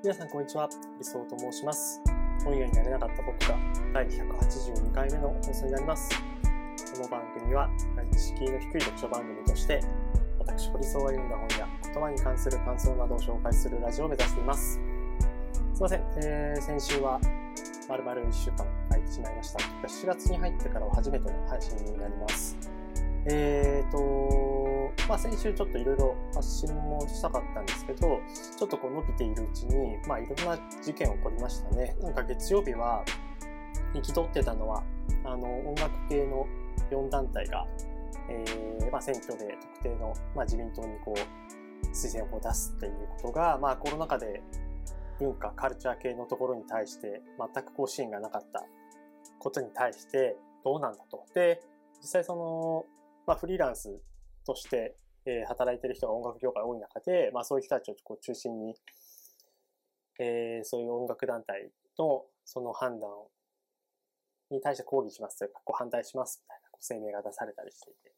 皆さんこんにちは。理想と申します。本屋になれなかった僕が第182回目の放送になります。この番組は敷居の低い読書番組として、私、堀荘が読んだ本や言葉に関する感想などを紹介するラジオを目指しています。すいません、えー、先週は丸々1週間空いてしまいました。7月に入ってからは初めての配信になります。えーと、まあ先週ちょっといろいろ発信もしたかったですけど、ちょっとこう伸びているうちに、まあいろんな事件起こりましたね。なんか月曜日は、憤ってたのは、あの、音楽系の4団体が、えー、まあ選挙で特定の、まあ自民党にこう、推薦を出すっていうことが、まあコロナ禍で文化、カルチャー系のところに対して全くこう支援がなかったことに対してどうなんだと。で、実際その、まあフリーランスとして、えー働いてる人が音楽業界多い中で、まあそういう人たちをこう中心に、えーそういう音楽団体のその判断に対して抗議しますというか、こう反対しますみたいなこう声明が出されたりしていて。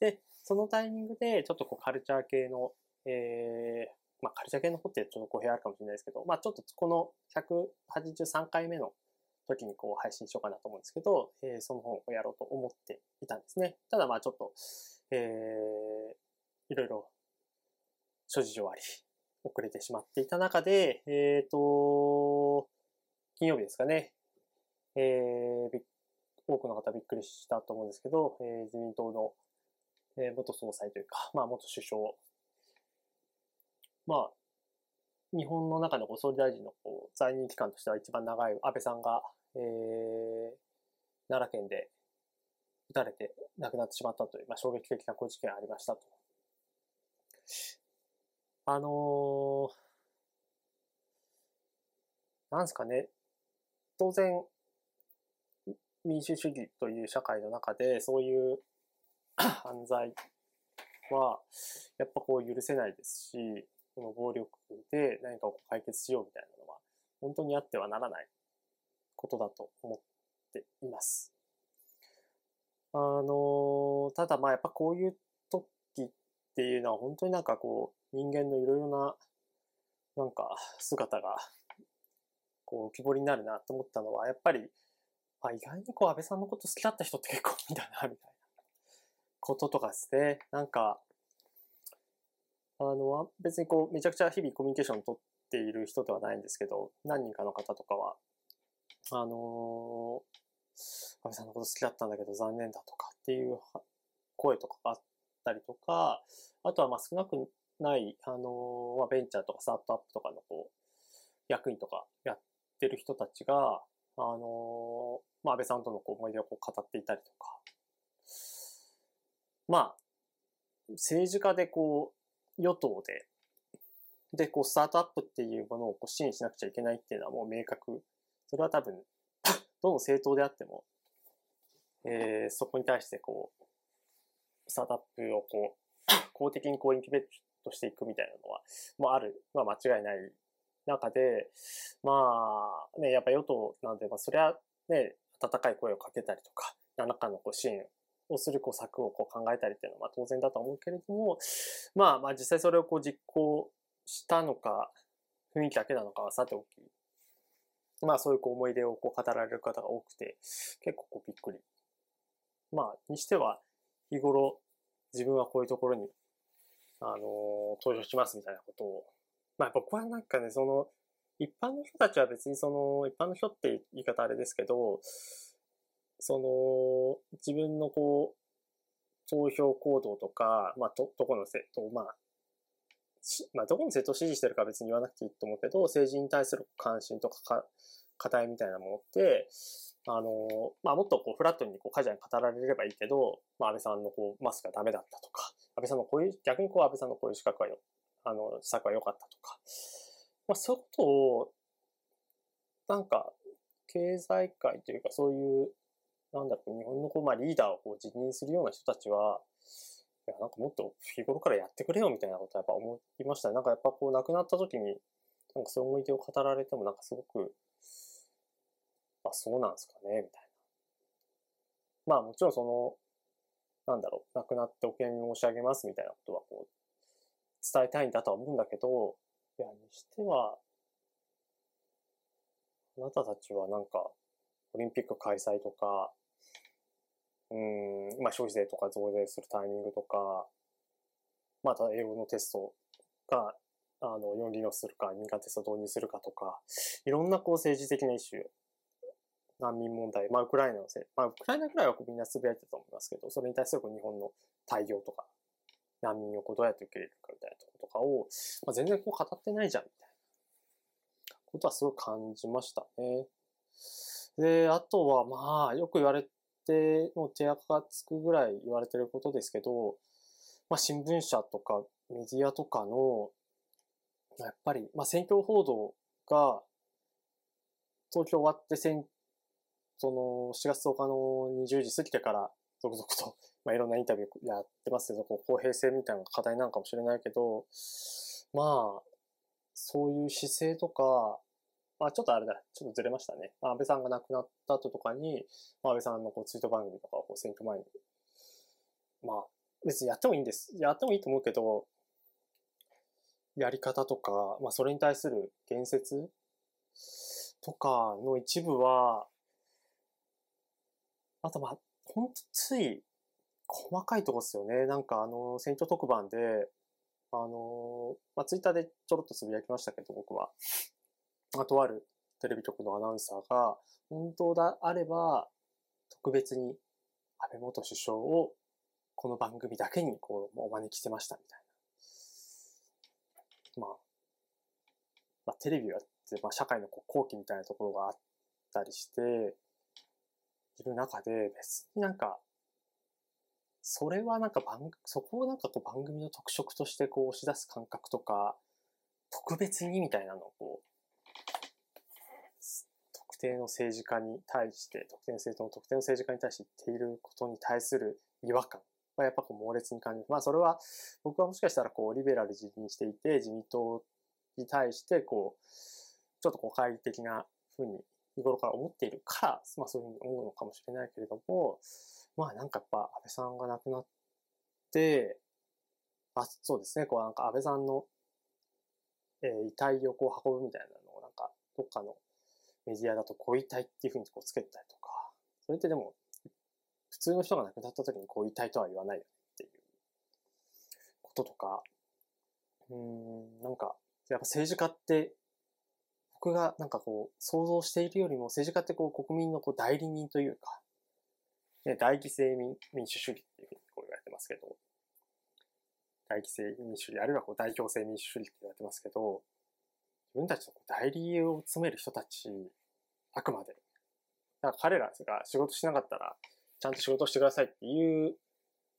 で、そのタイミングでちょっとこうカルチャー系の、えーまあカルチャー系の方ってちょっと語弊あるかもしれないですけど、まあちょっとこの183回目の時にこう配信しようかなと思うんですけど、えーその本をやろうと思っていたんですね。ただまあちょっと、えーいろいろ諸事情あり、遅れてしまっていた中で、えっ、と、金曜日ですかね、えー多くの方びっくりしたと思うんですけど、えー自民党の、えー元総裁というか、まあ元首相、まあ、日本の中の総理大臣のこう在任期間としては一番長い安倍さんが、えー奈良県で撃たれて亡くなってしまったという、まあ、衝撃的なこう事件がありましたと。あのーなんですかね、当然、民主主義という社会の中で、そういう 犯罪は、やっぱこう許せないですし、この暴力で何かを解決しようみたいなのは、本当にあってはならないことだと思っています。あの、ただまあやっぱこういうっていうのは本当になんかこう人間のいろいろななんか姿がこう浮き彫りになるなと思ったのはやっぱりあ意外にこう安倍さんのこと好きだった人って結構いいなみたいなこととかですね。なんかあの別にこうめちゃくちゃ日々コミュニケーションを取っている人ではないんですけど何人かの方とかはあの安倍さんのこと好きだったんだけど残念だとかっていう声とかがあったりとか、あとはまあ少なくない、あのまあ、ベンチャーとかスタートアップとかのこう役員とかやってる人たちが、あのまあ、安倍さんとのこう思い出をこう語っていたりとか、まあ、政治家でこう、与党で、で、こう、スタートアップっていうものをこう支援しなくちゃいけないっていうのはもう明確。それは多分、どの政党であっても、えーそこに対してこう、スタートアップをこう、公的にこうインキュベートしていくみたいなのは、もうある、まあ間違いない中で、まあね、やっぱ与党なんで、まあそれはね、温かい声をかけたりとか、何らかのこう支援をするこう策をこう考えたりっていうのはまあ当然だと思うけれども、まあまあ実際それをこう実行したのか、雰囲気だけなのかはさておき、まあそういうこう思い出をこう語られる方が多くて、結構こうびっくり。まあにしては日頃自分はこういうところに、あのー登場しますみたいなことを、まあ僕はなんかね、その、一般の人たちは別にその、一般の人って言い方あれですけど、その、自分のこう、投票行動とか、まあ、ど、どこの政党、まあ、まあ、どこの政党を支持してるか別に言わなくていいと思うけど、政治に対する関心とかか課題みたいなものって、あの、まあ、もっとこう、フラットにこう、カジュアルに語られればいいけど、まあ、安倍さんのこう、マスクがダメだったとか、安倍さんのこういう、逆にこう、安倍さんのこういう資格はよ、あの、施策は良かったとか、まあ、そういうことを、なんか、経済界というか、そういう、なんだろう、日本のこう、まあ、リーダーをこう、辞任するような人たちは、いや、なんかもっと日頃からやってくれよみたいなことはやっぱ思いましたね。なんかやっぱこう亡くなった時に、なんかそういう思い出を語られてもなんかすごく、あ、そうなんですかね、みたいな。まあもちろんその、なんだろう、亡くなってお悔やみ申し上げますみたいなことはこう、伝えたいんだとは思うんだけど、いや、にしては、あなたたちはなんか、オリンピック開催とか、うん、まあ消費税とか増税するタイミングとか、また英語のテストが、あの、4利用するか、民間テスト導入するかとか、いろんなこう政治的なイシュー、難民問題、まあウクライナのせい、まあウクライナぐらいはみんなつぶやいてたと思いますけど、それに対する日本の対応とか、難民をこうどうやって受け入れるかみたいなところとかを、まあ、全然こう語ってないじゃんみたいなことはすごい感じましたね。で、あとはまあ、よく言われて、もう手垢がつくぐらい言われてることですけど、まあ新聞社とかメディアとかの、やっぱり、まあ選挙報道が、投票終わって選挙、その4月10日の20時過ぎてから続々と、まあ、いろんなインタビューやってますけど、こう公平性みたいな課題なのかもしれないけど、まあ、そういう姿勢とか、まあちょっとあれだ、ちょっとずれましたね。まあ、安倍さんが亡くなった後とかに、まあ、安倍さんのこうツイート番組とかをこう選挙前に、まあ別にやってもいいんです。やってもいいと思うけど、やり方とか、まあそれに対する言説とかの一部は、あとまあ、ほんとつい細かいとこですよね。なんかあの、選挙特番で、あの、まあツイッターでちょろっとつぶやきましたけど、僕は。あとあるテレビ局のアナウンサーが、本当であれば、特別に安倍元首相をこの番組だけにこうお招きしてましたみたいな。まあ、まあ、テレビは、まあ、社会のこう後期みたいなところがあったりして、いる中で、別になんか、それはなんか番、そこをなんかこう番組の特色としてこう押し出す感覚とか、特別にみたいなのをこう、特定の政治家に対して、特定の政党の特定の政治家に対して言っていることに対する違和感はやっぱこう猛烈に感じる。まあそれは僕はもしかしたらこうリベラル辞任していて自民党に対してこうちょっとこう懐疑的なふうに日頃から思っているから、まあそういうふうに思うのかもしれないけれども、まあなんかやっぱ安倍さんが亡くなって、あ、そうですね、こうなんか安倍さんの、えー、遺体をこう運ぶみたいなのをなんかどっかのメディアだとご遺体っていうふうにこうつけたりとか、それってでも普通の人が亡くなった時にこう遺体とは言わないよねっていうこととか、うん、なんか、やっぱ政治家って、僕がなんかこう想像しているよりも政治家ってこう国民のこう代理人というか、ね、大犠牲民民主主義っていうふうにこう言われてますけど、大犠牲民主主義、あるいはこう代表制民主主義って言われてますけど、自分たちの代理を務める人たち、あくまで。だから彼らが仕事しなかったら、ちゃんと仕事してくださいっていう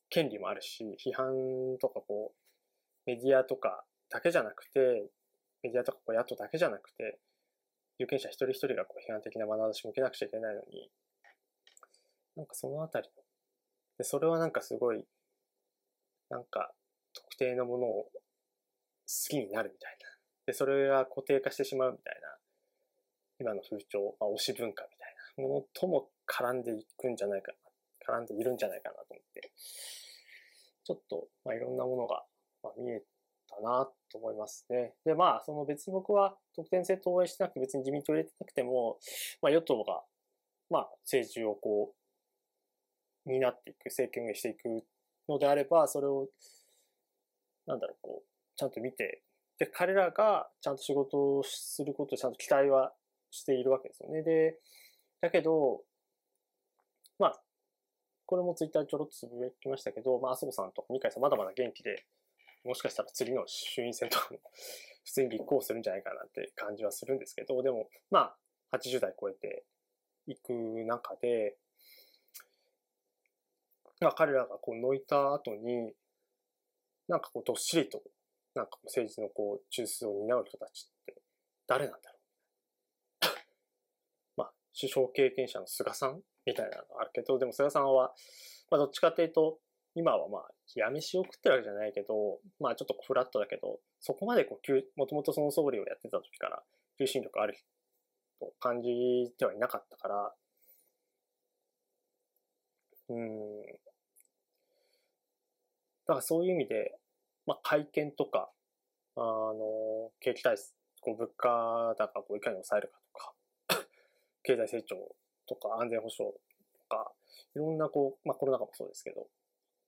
権利もあるし、批判とかこう、メディアとかだけじゃなくて、メディアとかこう野党だけじゃなくて、有権者一人一人がこう批判的な眼差しも受けなくちゃいけないのに、なんかそのあたり、で、それはなんかすごい、なんか特定のものを好きになるみたいな。で、それが固定化してしまうみたいな、今の風潮、まあ、推し文化みたいなものとも絡んでいくんじゃないかな、絡んでいるんじゃないかなと思って、ちょっと、まあ、いろんなものが、まあ、見えなと思いますね。で、まあ、その別に僕は得点性投影してなくて別に自民党入れてなくても、まあ、与党が、まあ、政治をこう、担っていく、政権運営していくのであれば、それを、なんだろう、こう、ちゃんと見て、で、彼らがちゃんと仕事をすることをちゃんと期待はしているわけですよね。で、だけど、まあ、これもツイッターちょろっとつぶやきましたけど、まあ、麻生さんとか二階さんまだまだ元気で、もしかしたら次の衆院選とかも 普通に立候補するんじゃないかなって感じはするんですけど、でも、まあ、80代超えていく中で、まあ、彼らがこう、抜いた後に、なんかこう、どっしりと、なんか政治のこう、中枢を担う人たちって誰なんだろう？まあ、首相経験者の菅さんみたいなのがあるけど、でも菅さんは、まあどっちかっていうと、今はまあ、冷や飯を食ってるわけじゃないけど、まあちょっとフラットだけど、そこまでこう、もともとその総理をやってた時から求心力あると感じてはいなかったから、うん。だからそういう意味で、まあ会見とか、あの、景気対策、こう物価高をいかに抑えるかとか、経済成長とか安全保障とか、いろんなこう、まあコロナ禍もそうですけど、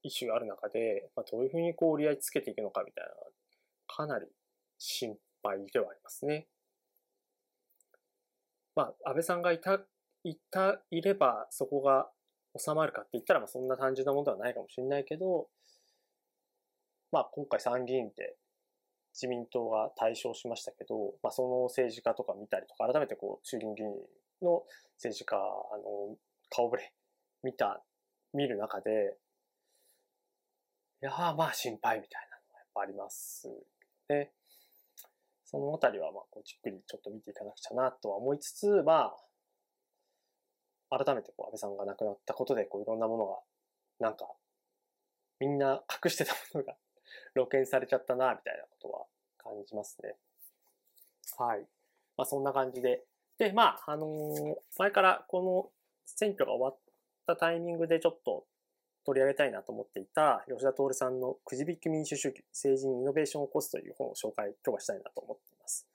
イシューある中で、まあ、どういうふうにこう折り合いつけていくのかみたいな、かなり心配ではありますね。まあ、安倍さんがいた、いた、いればそこが収まるかって言ったら、まあそんな単純なものではないかもしれないけど、まあ今回参議院で自民党が対象しましたけど、まあその政治家とか見たりとか、改めてこう衆議院議員の政治家あの顔ぶれ見た、見る中で、いやまあ心配みたいなのがやっぱありますね。そのあたりはまあこうじっくりちょっと見ていかなくちゃなとは思いつつ、まあ、改めてこう安倍さんが亡くなったことでこういろんなものが、なんか、みんな隠してたものが 露見されちゃったな、みたいなことは感じますね。はい。まあそんな感じで。で、まあ、あのー、前からこの選挙が終わったタイミングでちょっと取り上げたいなと思っていた吉田徹さんのくじ引き民主主義、政治にイノベーションを起こすという本を紹介、今日はしたいなと思っています。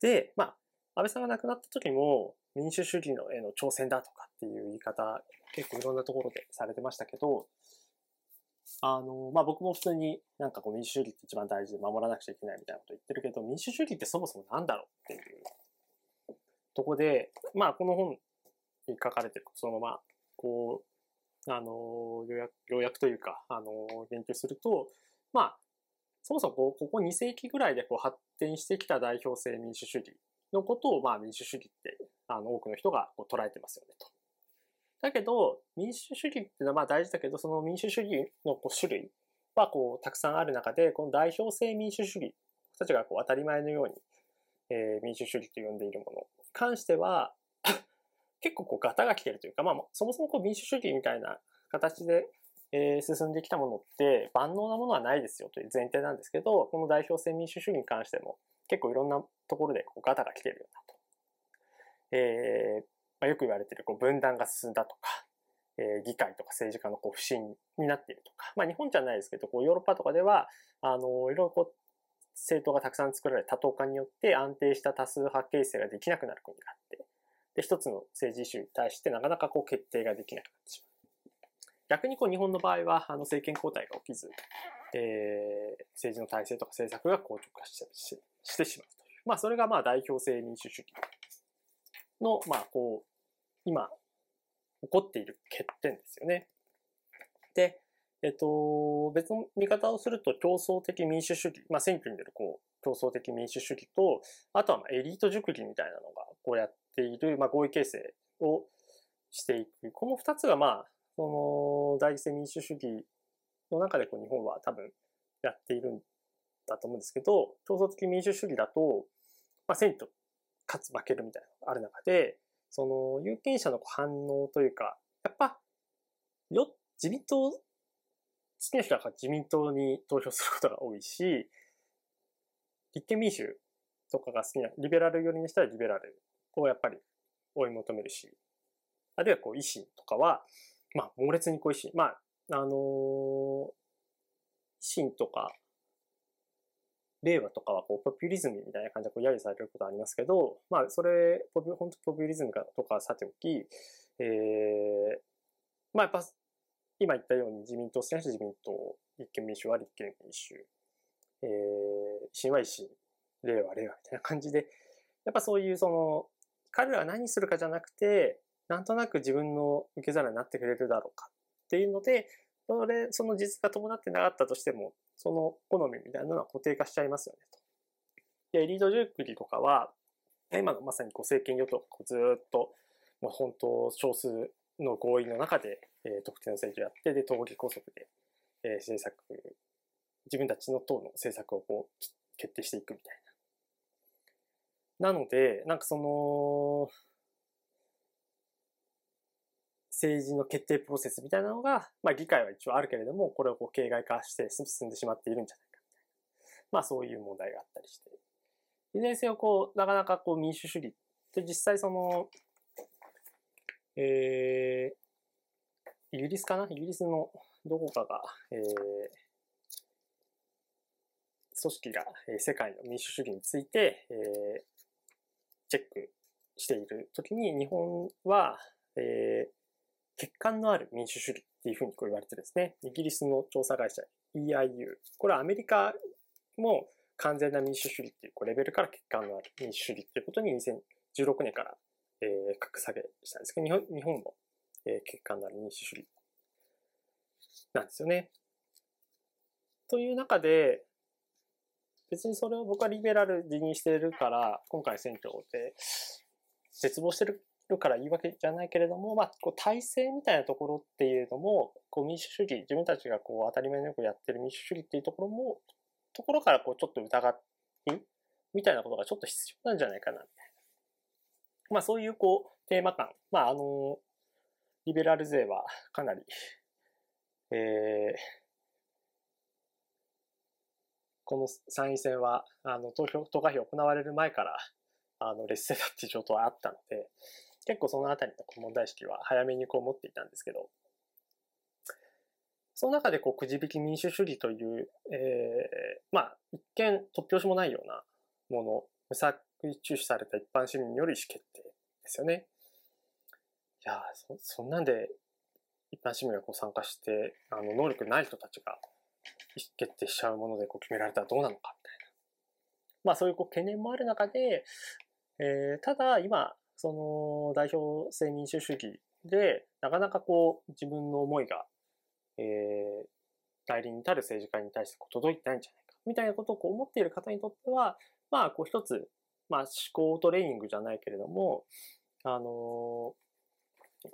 で、まあ、安倍さんが亡くなった時も民主主義のへの挑戦だとかっていう言い方、結構いろんなところでされてましたけど、あの、まあ、僕も普通になんかこう民主主義って一番大事で守らなくちゃいけないみたいなこと言ってるけど、民主主義ってそもそもなんだろうっていうとこで、まあ、この本に書かれてる、そのまま、こう、あの、要約、要約というか、あの、言及すると、まあ、そもそもこここ2世紀ぐらいでこう発展してきた代表性民主主義のことを、まあ民主主義って、あの、多くの人がこう捉えてますよね、と。だけど、民主主義っていうのはまあ大事だけど、その民主主義のこう種類はこうたくさんある中で、この代表性民主主義、たちがこう当たり前のように、えー、民主主義と呼んでいるものに関しては、結構こうガタが来てるというか、まあ、そもそもこう民主主義みたいな形で、えー、進んできたものって万能なものはないですよという前提なんですけど、この代表性民主主義に関しても結構いろんなところでこうガタが来てるよなと。えーまあ、よく言われているこう分断が進んだとか、えー、議会とか政治家のこう不信になっているとか、まあ日本じゃないですけど、こうヨーロッパとかでは、あの、いろいろこう政党がたくさん作られ多党化によって安定した多数派形成ができなくなる国があって、で、一つの政治イシューに対してなかなかこう決定ができなくなってしまう。逆にこう日本の場合は、あの政権交代が起きず、えー、政治の体制とか政策が硬直化ししてしまうという。まあそれがまあ代表性民主主義の、まあこう、今、起こっている欠点ですよね。で、えっと、別の見方をすると競争的民主主義、まあ選挙に出るこう、競争的民主主義と、あとはまあエリート熟議みたいなのがこうやってている、まあ、合意形成をしていく。この二つが、まあ、その、大性民主主義の中でこう日本は多分やっているんだと思うんですけど、競争的民主主義だと、まあ、選挙勝つ負けるみたいなのがある中で、その、有権者の反応というか、やっぱ、よ、自民党、好きな人は自民党に投票することが多いし、立憲民主とかが好きな、リベラル寄りにしたらリベラルをやっぱり追い求めるし、あるいはこう維新とかは、まあ猛烈にこう維新、まあ、あのー、維新とか、令和とかはこうポピュリズムみたいな感じでこう揶揄されることありますけど、まあそれ、ポピュ本当ポピュリズムかとかさておき、えー、まあやっぱ今言ったように自民党、好きな人自民党、立憲民主は立憲民主、えー、維新は維新、令和令和みたいな感じで、やっぱそういうその彼らは何するかじゃなくて、なんとなく自分の受け皿になってくれるだろうかっていうので、それ、その実が伴ってなかったとしても、その好みみたいなのは固定化しちゃいますよねと。で、リード熟議とかは、今のまさにこう政権与党がずっと、もう本当少数の合意の中で、えー、特定の政治をやって、で、党議拘束で、えー、政策、自分たちの党の政策をこう決定していくみたいな。なので、なんかその、政治の決定プロセスみたいなのが、まあ議会は一応あるけれども、これをこう形骸化して進んでしまっているんじゃないかみたいな。まあそういう問題があったりして。いずれにせよこう、なかなかこう民主主義って実際その、えー、イギリスかな？イギリスのどこかが、えー、組織が、世界の民主主義について、えー、チェックしている時に日本は、えー、欠陥のある民主主義っていうふうにこう言われてですね、イギリスの調査会社 EIU、これはアメリカも完全な民主主義っていうこうレベルから欠陥のある民主主義っていうことに2016年から、えー、格下げしたんですけど、日本日本も、えー、欠陥のある民主主義なんですよね。という中で、別にそれを僕はリベラル辞任してるから、今回選挙で絶望してるからいいわけじゃないけれども、まあ、こう体制みたいなところっていうのも、こう民主主義、自分たちがこう当たり前のよくやってる民主主義っていうところも、ところからこうちょっと疑いみたいなことがちょっと必要なんじゃないかな、みたいな。まあそういうこうテーマ感。まああの、リベラル勢はかなり、えー、この参院選は、あの、投票、投開票行われる前から、あの、劣勢だっていう状況はあったので、結構そのあたりの問題意識は早めにこう持っていたんですけど、その中でこう、くじ引き民主主義という、えー、まあ、一見突拍子もないようなもの、無作為中止された一般市民による意思決定ですよね。いやそ、そんなんで一般市民がこう参加して、あの、能力ない人たちが決定しちゃうものでこう決められたらどうなのかみたいな。まあそういうこう懸念もある中で、えー、ただ今、その代表性民主主義で、なかなかこう自分の思いが、えー、代理に至る政治家に対してこう届いてないんじゃないか、みたいなことをこう思っている方にとっては、まあこう一つ、まあ思考トレーニングじゃないけれども、あの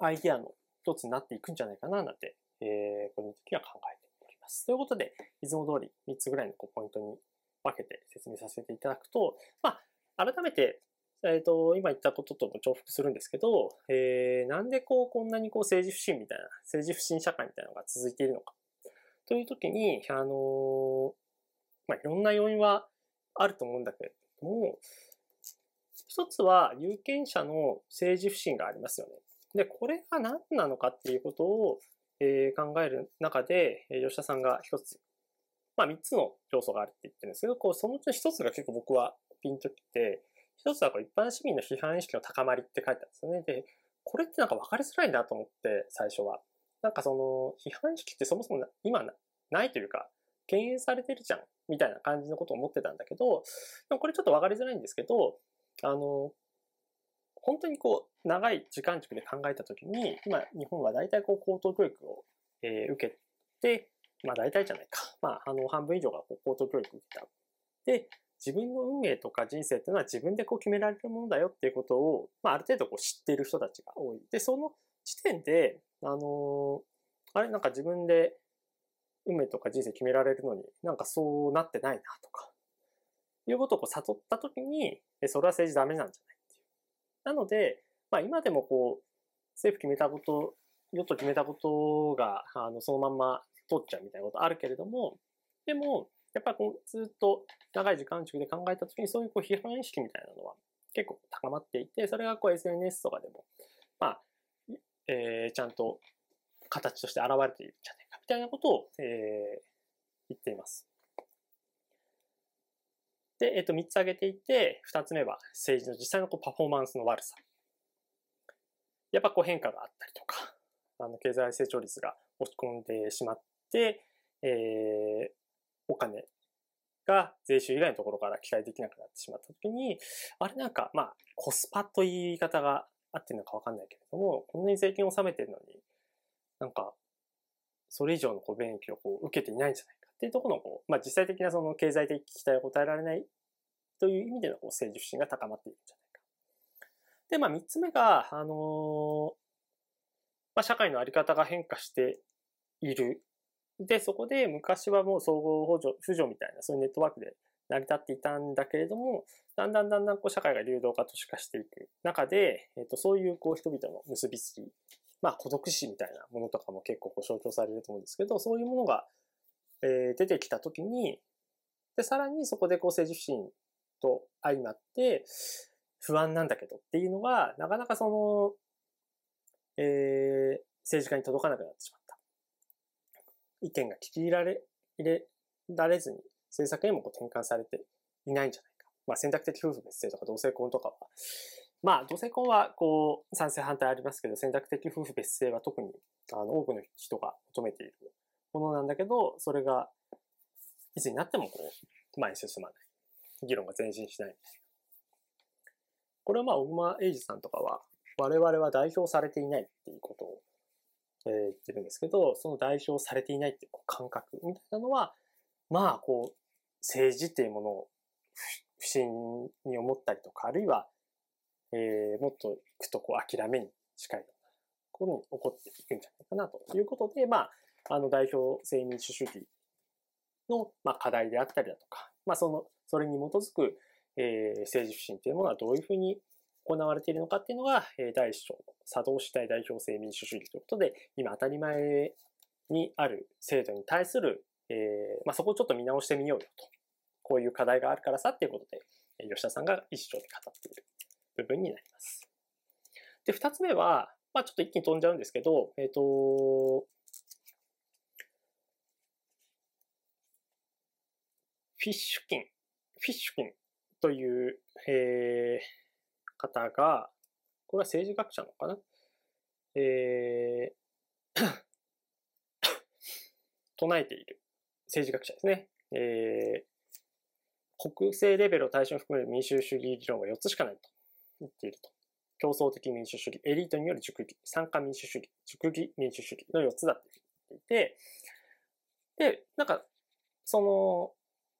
ー、アイディアの一つになっていくんじゃないかな、なんて、えー、個人的には考えてます。ということで、いつも通り3つぐらいのポイントに分けて説明させていただくと、まあ、改めて、えっ、ー、と、今言ったことと重複するんですけど、えー、なんでこう、こんなにこう政治不信みたいな、政治不信社会みたいなのが続いているのか。という時に、あのー、まあ、いろんな要因はあると思うんだけれども、一つは有権者の政治不信がありますよね。で、これが何なのかっていうことを、えー、考える中で、えー、吉田さんが一つ、まあ三つの要素があるって言ってるんですけど、こう、そのうちの一つが結構僕はピンときて、一つはこう一般市民の批判意識の高まりって書いてあるんですよね。で、これってなんか分かりづらいなと思って、最初は。なんかその、批判意識ってそもそも今ないというか、敬遠されてるじゃん、みたいな感じのことを思ってたんだけど、でもこれちょっと分かりづらいんですけど、あの、本当にこう、長い時間軸で考えたときに、今、日本は大体こう、高等教育を、えー、受けて、まあ大体じゃないか。まあ、あの、半分以上がこう高等教育を受けた。で、自分の運命とか人生っていうのは自分でこう決められるものだよっていうことを、まあある程度こう知っている人たちが多い。で、その時点で、あのー、あれなんか自分で運命とか人生決められるのになんかそうなってないなとか、いうことをこう悟ったときに、それは政治ダメなんじゃない？なので、まあ今でもこう、政府決めたこと、与党決めたことが、あの、そのまんま通っちゃうみたいなことあるけれども、でも、やっぱりこうずっと長い時間軸で考えたときにそういうこう批判意識みたいなのは結構高まっていて、それがこう SNS とかでも、まあ、えー、ちゃんと形として現れているんじゃないかみたいなことを、えー、言っています。で、えっ、と、3つ挙げていて、2つ目は政治の実際のこうパフォーマンスの悪さ。やっぱこう変化があったりとか、あの、経済成長率が落ち込んでしまって、えー、お金が税収以外のところから期待できなくなってしまったときに、あれなんか、まあ、コスパという言い方が合ってるのかわかんないけれども、こんなに税金を納めてるのに、なんか、それ以上のこう便益をこう受けていないんじゃないっていうところのこう、まあ、実際的なその経済的期待を応えられないという意味でのこう政治不信が高まっているんじゃないか。で、まあ、三つ目が、あの、まあ、社会のあり方が変化している。で、そこで昔はもう総合補助、扶助みたいなそういうネットワークで成り立っていたんだけれども、だんだんだんだんこう社会が流動化都市化していく中で、えっ、と、そういうこう人々の結びつき、まあ孤独死みたいなものとかも結構こう象徴されると思うんですけど、そういうものがえ、出てきたときに、で、さらにそこでこう政治不信と相まって、不安なんだけどっていうのが、なかなかその、えー、政治家に届かなくなってしまった。意見が聞き入れられ、入れられずに、政策にもこう転換されていないんじゃないか。まあ、選択的夫婦別姓とか同性婚とかは、まあ、同性婚は、こう、賛成反対ありますけど、選択的夫婦別姓は特に、あの、多くの人が求めているものなんだけど、それが、いつになっても、こう、前に進まない。議論が前進しない。これはまあ、小熊英二さんとかは、我々は代表されていないっていうことを、え、言ってるんですけど、その代表されていないっていう感覚みたいなのは、まあ、こう、政治っていうものを不審に思ったりとか、あるいは、えー、もっといくとこう諦めに近いようなことに起こっていくんじゃないかなということで、まあ、あの代表性民主主義の、まあ、課題であったりだとか、まあ、その、それに基づく、えー、政治不信というものはどういうふうに行われているのかっていうのが、えー、第一章作動主体代表性民主主義ということで、今当たり前にある制度に対する、えー、まあ、そこをちょっと見直してみようよと。こういう課題があるからさっていうことで、吉田さんが一章で語っている部分になります。で、二つ目は、まあちょっと一気に飛んじゃうんですけど、えっ、ー、と、フィッシュキン、フィッシュキンという、えー、方が、これは政治学者のかな？えー、唱えている。政治学者ですね。えー、国政レベルを対象に含める民主主義理論は4つしかないと言っていると。競争的民主主義、エリートによる熟議、参加民主主義、熟議民主主義の4つだって言っていて、で、なんか、その、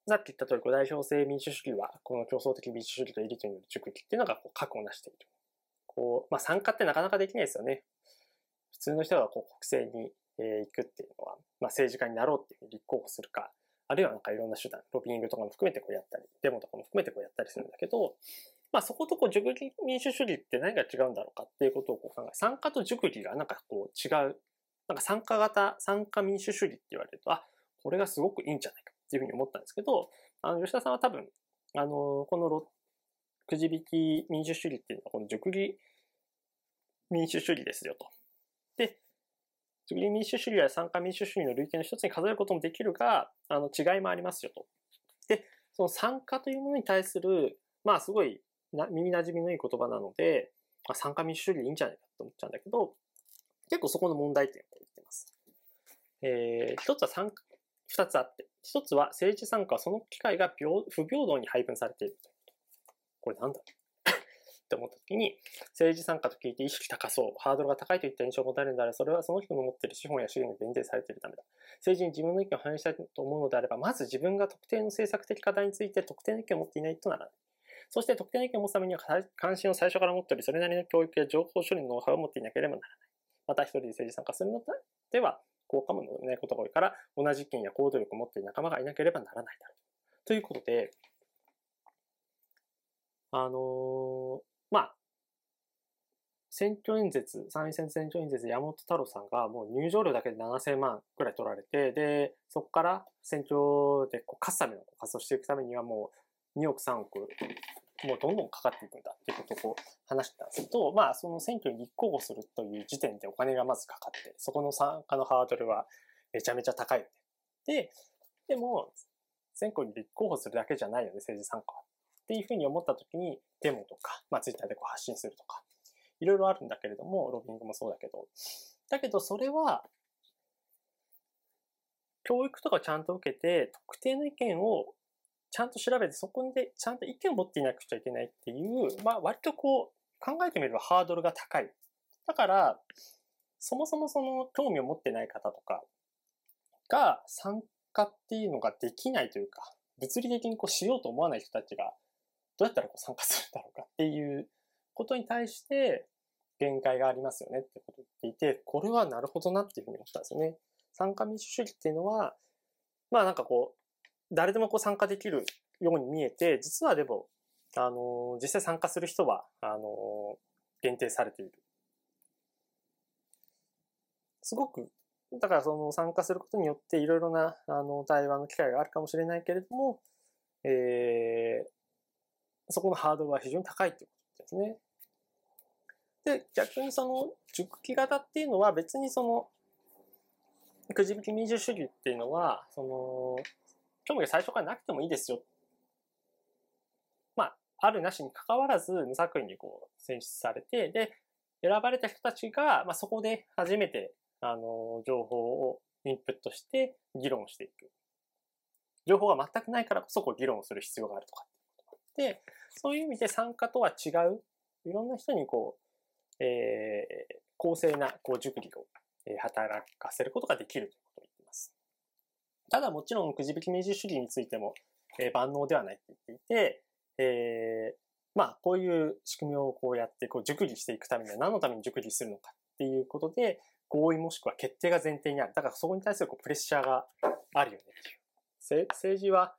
さっき言った通り、こう代表性民主主義は、この競争的民主主義とエリートによる熟議っていうのがこう核をなしている。こう、まあ参加ってなかなかできないですよね。普通の人がこう国政に、え行くっていうのは、まあ政治家になろうっていうふうに立候補するか、あるいはなんかいろんな手段、ロビングとかも含めてこうやったり、デモとかも含めてこうやったりするんだけど、まあそことこう熟議民主主義って何が違うんだろうかっていうことをこう考え、参加と熟議がなんかこう違う、なんか参加型、参加民主主義って言われると、あ、これがすごくいいんじゃないかっていうふうに思ったんですけど、あの、吉田さんは多分、あの、このくじ引き民主主義っていうのは、この熟議民主主義ですよと。で、熟議民主主義や参加民主主義の類型の一つに数えることもできるが、あの、違いもありますよと。で、その参加というものに対する、まあ、すごいな耳馴染みのいい言葉なので、まあ、参加民主主義でいいんじゃないかと思っちゃうんだけど、結構そこの問題点を言ってます。えー、一つは参加、二つあって、一つは政治参加はその機会が不平等に配分されているこ。れなんだ？って思った時に、政治参加と聞いて意識高そう、ハードルが高いといった印象を持たれるのであれば、それはその人の持っている資本や資源が限定されているためだ。政治に自分の意見を反映したいと思うのであれば、まず自分が特定の政策的課題について特定の意見を持っていないとならない。そして特定の意見を持つためには関心を最初から持っており、それなりの教育や情報処理のノウハウを持っていなければならない。また一人で政治参加するのでは、効果もないことが多いから、同じ意見や行動力を持っている仲間がいなければならないだろう。ということで、あの、まあ、選挙演説、参院選選挙演説山本太郎さんがもう入場料だけで7000万くらい取られて、で、そこから選挙でこう勝つための活動していくためにはもう2億3億もうどんどんかかっていくんだっていうことを話してたんですけど、まあその選挙に立候補するという時点でお金がまずかかって、そこの参加のハードルはめちゃめちゃ高いよね。で、でも、選挙に立候補するだけじゃないよね、政治参加は。っていうふうに思った時に、デモとか、まあツイッターでこう発信するとか、いろいろあるんだけれども、ロビングもそうだけど、だけどそれは、教育とかちゃんと受けて、特定の意見をちゃんと調べて、そこでちゃんと意見を持っていなくちゃいけないっていう、まあ割とこう、考えてみればハードルが高い。だから、そもそもその興味を持ってない方とかが参加っていうのができないというか、物理的にこうしようと思わない人たちがどうやったらこう参加するんだろうかっていうことに対して限界がありますよねってことを言っていて、これはなるほどなっていうふうに思ったんですよね。参加民主主義っていうのは、まあなんかこう、誰でもこう参加できるように見えて、実はでも、あの、実際参加する人は、あの、限定されている。すごく、だからその参加することによっていろいろな、あの、対話の機会があるかもしれないけれども、えー、そこのハードルは非常に高いということですね。で、逆にその、熟期型っていうのは別にその、くじ引き民主主義っていうのは、その、興味が最初からなくてもいいですよ。まあ、あるなしに関わらず無作為にこう選出されて、で、選ばれた人たちが、まあ、そこで初めて、あの、情報をインプットして議論していく。情報が全くないからこそこう議論する必要があるとかって、そういう意味で参加とは違う、いろんな人にこう、えー、公正なこう熟理を働かせることができるということを言っています。ただもちろんくじ引き民主主義についても、えー、万能ではないと言っていて、えー、まあこういう仕組みをこうやってこう熟理していくためには何のために熟理するのかっていうことで、合意もしくは決定が前提にある。だからそこに対するこうプレッシャーがあるよねっていう。政治は、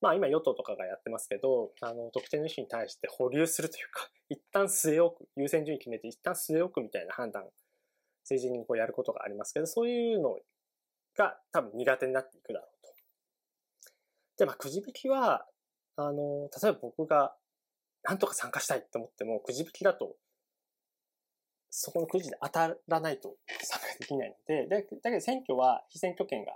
まあ今与党とかがやってますけど、あの、特定の意思に対して保留するというか、一旦据え置く、優先順位決めて一旦据え置くみたいな判断、政治にこうやることがありますけど、そういうのをが多分苦手になっていくだろうと。で、まあくじ引きは、あの、例えば僕がなんとか参加したいと思っても、くじ引きだとそこのくじで当たらないと参加できないので、だだけど選挙は非選挙権が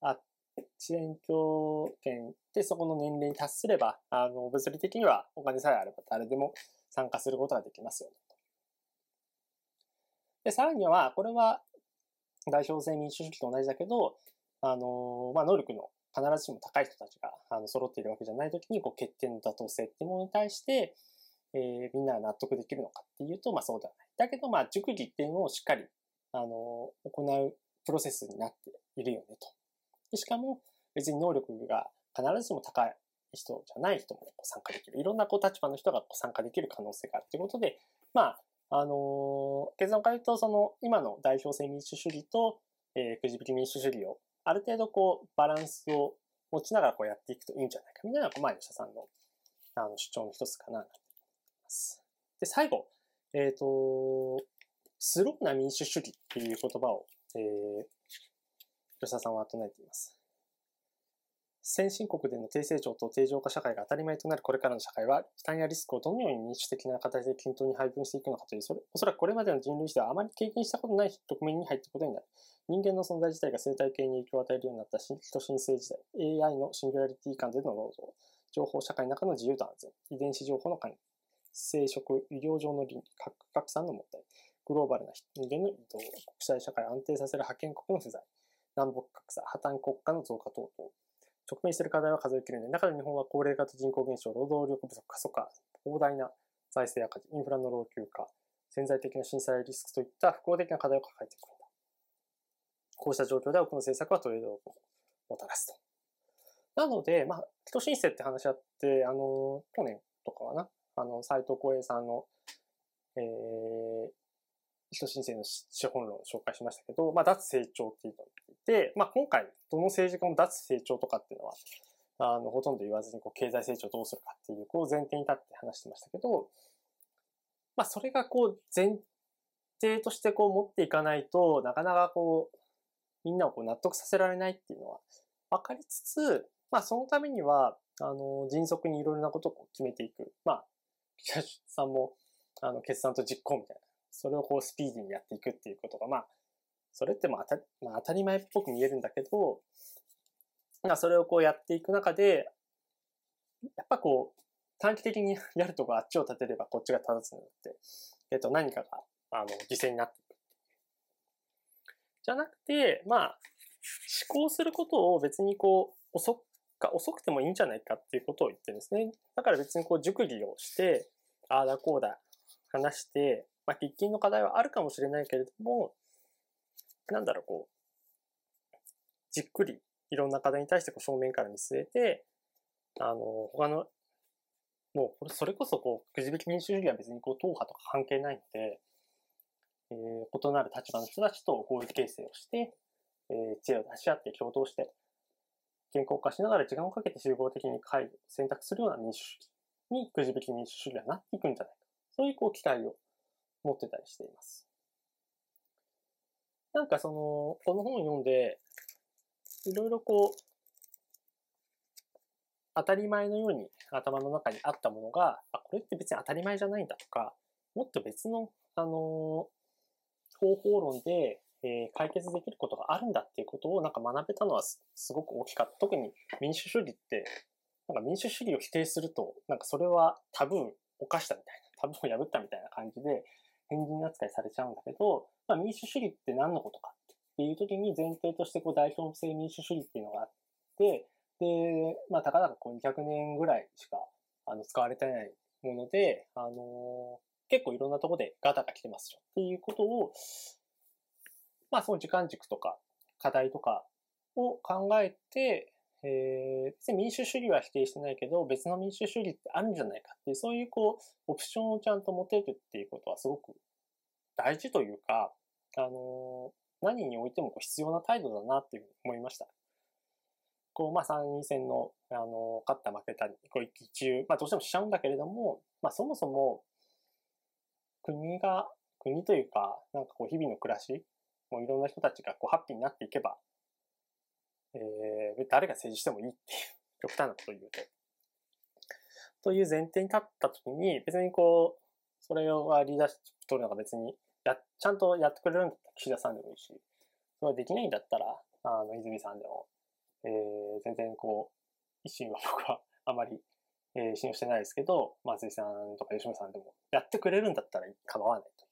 あって、選挙権でそこの年齢に達すれば、あの、物理的にはお金さえあれば誰でも参加することができますよ。で、さらには、これは代表制民主主義と同じだけど、あの、まあ、能力の必ずしも高い人たちがあの揃っているわけじゃないときに、こう、決定の妥当性っていうものに対して、えー、みんなが納得できるのかっていうと、まあそうではない。だけど、まあ熟議っていうのをしっかり、あの、行うプロセスになっているよねと。でしかも、別に能力が必ずしも高い人じゃない人も参加できる。いろんなこう立場の人が参加できる可能性があるということで、まあ、あの、結論から言うと、その、今の代表制民主主義と、えー、くじ引き民主主義を、ある程度こう、バランスを持ちながらこうやっていくといいんじゃないか、みたいな、前の社さんの、あの、主張の一つかな、ます。で、最後、えっ、ー、と、スローな民主主義っていう言葉を、えー、吉田さんは唱えています。先進国での低成長と低上化社会が当たり前となるこれからの社会は、負担やリスクをどのように民主的な形で均等に配分していくのかという、それ、おそらくこれまでの人類史ではあまり経験したことない局面に入っていくことになる。人間の存在自体が生態系に影響を与えるようになった新人新生時代、AI のシングラリティ間での労働、情報社会の中の自由と安全、遺伝子情報の管理、生殖、医療上の倫理、核拡散の問題、グローバルな人間の移動、国際社会を安定させる覇権国の不在、南北格差、破綻国家の増加等々。直面している課題は数えきれない。中で日本は高齢化と人口減少、労働力不足、過疎化、膨大な財政赤字、インフラの老朽化、潜在的な震災リスクといった不幸的な課題を抱えているんだ。こうした状況で多くの政策はトレードをもたらすと。なので、まあ、人申請って話あって、あの、去年とかはな、あの、斎藤光栄さんの、えー、人申請の資本論を紹介しましたけど、まあ、脱成長っていうのを言っていて、まあ、今回、どの政治家も脱成長とかっていうのは、あの、ほとんど言わずに、こう、経済成長どうするかっていう、こう、前提に立って話してましたけど、まあ、それがこう、前提としてこう、持っていかないとなかなかこう、みんなをこう納得させられないっていうのは分かりつつ、まあ、そのためには、あの、迅速にいろいろなことを決めていく。まあ、記者さんも、あの、決算と実行みたいな。それをこうスピーディーにやっていくっていうことが、まあ、それってまあ当た,、まあ、当たり前っぽく見えるんだけど、まあ、それをこうやっていく中で、やっぱこう、短期的にやるとこあっちを立てればこっちが正すのって、えっと、何かが、あの、犠牲になっていく。じゃなくて、まあ、思考することを別にこう、遅が遅くてもいいんじゃないかっていうことを言ってるんですね。だから別にこう熟議をして、ああだこうだ話して、まあ、喫緊の課題はあるかもしれないけれども、なんだろう、こう、じっくりいろんな課題に対してこう正面から見据えて、あの、他の、もう、それこそこう、くじ引き民主主義は別にこう、党派とか関係ないので、えー、異なる立場の人たちと合意形成をして、えー、知恵を出し合って共闘して、健康化しながら時間をかけて集合的に会議選択するような民主主義にくじ引き民主主義はなっていくんじゃないか。そういうこう期待を持ってたりしています。なんかその、この本を読んで、いろいろこう、当たり前のように頭の中にあったものが、あ、これって別に当たり前じゃないんだとか、もっと別の、あのー、方法論でえー、解決できることがあるんだっていうことをなんか学べたのはすごく大きかった。特に民主主義って、なんか民主主義を否定すると、なんかそれはタブーを犯したみたいな、タブーを破ったみたいな感じで、変人扱いされちゃうんだけど、まあ、民主主義って何のことかっていう時に前提としてこう代表性民主主義っていうのがあって、で、まあ、たかだかこう200年ぐらいしかあの使われてないもので、あのー、結構いろんなとこでガタが来てますよっていうことを、まあ、その時間軸とか課題とかを考えて、えー、別に民主主義は否定してないけど、別の民主主義ってあるんじゃないかっていう、そういうこう、オプションをちゃんと持てるっていうことはすごく大事というか、あの、何においてもこう必要な態度だなっていうふうに思いました。こう、まあ、参院選の、あの、勝った負けたに、こう一喜中、まあ、どうしてもしちゃうんだけれども、まあ、そもそも、国が、国というか、なんかこう、日々の暮らし、もういろんな人たちがこう、ハッピーになっていけば、えー、誰が政治してもいいっていう、極端なことを言うと。という前提に立ったときに、別にこう、それをリーダーシップ取るのが別に、や、ちゃんとやってくれるんだったら岸田さんでもいいし、それはできないんだったら、あの、泉さんでも、えー、全然こう、維新は僕はあまり、えー、信用してないですけど、松井さんとか吉野さんでも、やってくれるんだったら構わないという。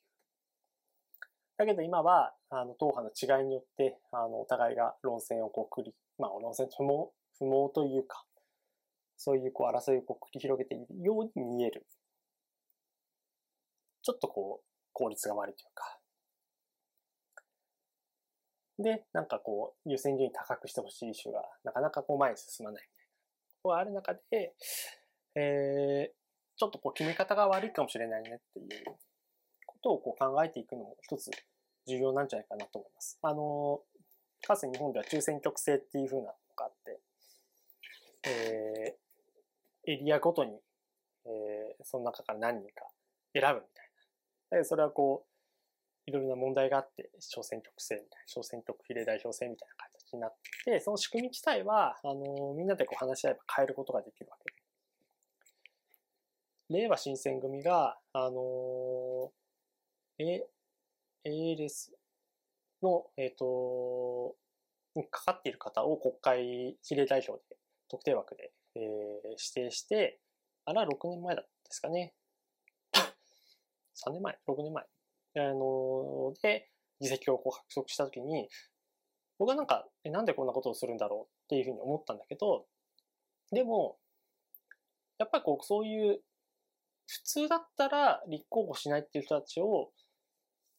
だけど今は、あの、党派の違いによって、あの、お互いが論戦をこう繰り、まあ、論戦不毛、不毛というか、そういうこう争いをこう繰り広げているように見える。ちょっとこう、効率が悪いというか。で、なんかこう、優先順位高くしてほしいイシュが、なかなかこう前に進まないみたいな。こうある中で、えー、ちょっとこう決め方が悪いかもしれないねっていうことをこう考えていくのも一つ重要なんじゃないかなと思います。あの、かつ日本では中選挙区制っていう風なのがあって、えー、エリアごとに、えー、その中から何人か選ぶみたいな。で、それはこう、いろいろな問題があって、小選挙区制みたいな、小選挙区比例代表制みたいな形になって、その仕組み自体は、あの、みんなでこう話し合えば変えることができるわけで。令和新選組が、あのえ、ALS の、えっ、ー、と、かかっている方を国会比例代表で、特定枠で、えー、指定して、あれは6年前だったんですかね。3年前 ?6 年前。あの、で、議席をこう獲得したときに、僕はなんか、え、なんでこんなことをするんだろうっていうふうに思ったんだけど、でも、やっぱりこう、そういう、普通だったら立候補しないっていう人たちを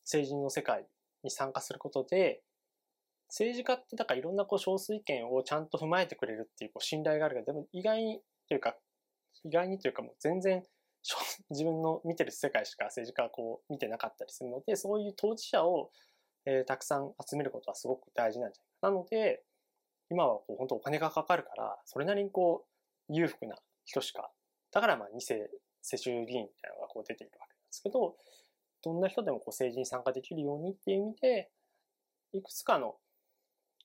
政治の世界に参加することで、政治家ってだからいろんなこう少数意見をちゃんと踏まえてくれるっていうこう信頼があるが、でも意外にというか、意外にというかもう全然 自分の見てる世界しか政治家はこう見てなかったりするので、そういう当事者を、えー、たくさん集めることはすごく大事なんじゃないか。なので、今はこう本当お金がかかるから、それなりにこう裕福な人しか、だからまあ2世世襲議員みたいなのがこう出ているわけなんですけど、どんな人でもこう政治に参加できるようにっていう意味で、いくつかの、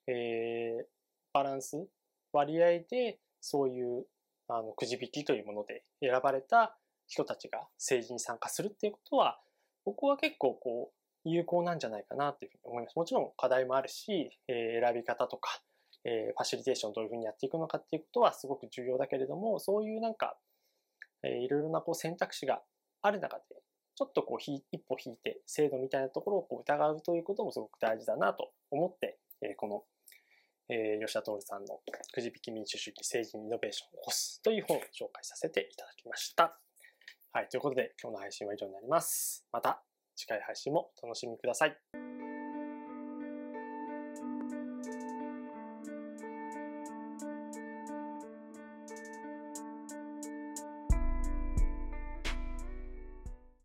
えー、バランス、割合でそういうあのくじ引きというもので選ばれた人たちが政治に参加するっていうことは、僕は結構こう、有効なんじゃないかなというふうに思います。もちろん課題もあるし、えー、選び方とか、えー、ファシリテーションどういうふうにやっていくのかっていうことはすごく重要だけれども、そういうなんか、えー、いろいろなこう選択肢がある中で、ちょっとこう一歩引いて制度みたいなところをこう疑うということもすごく大事だなと思って、え、この、え、吉田徹さんのくじ引き民主主義政治にイノベーションを起こすという本を紹介させていただきました。はい。ということで、今日の配信は以上になります。また次回配信もお楽しみください。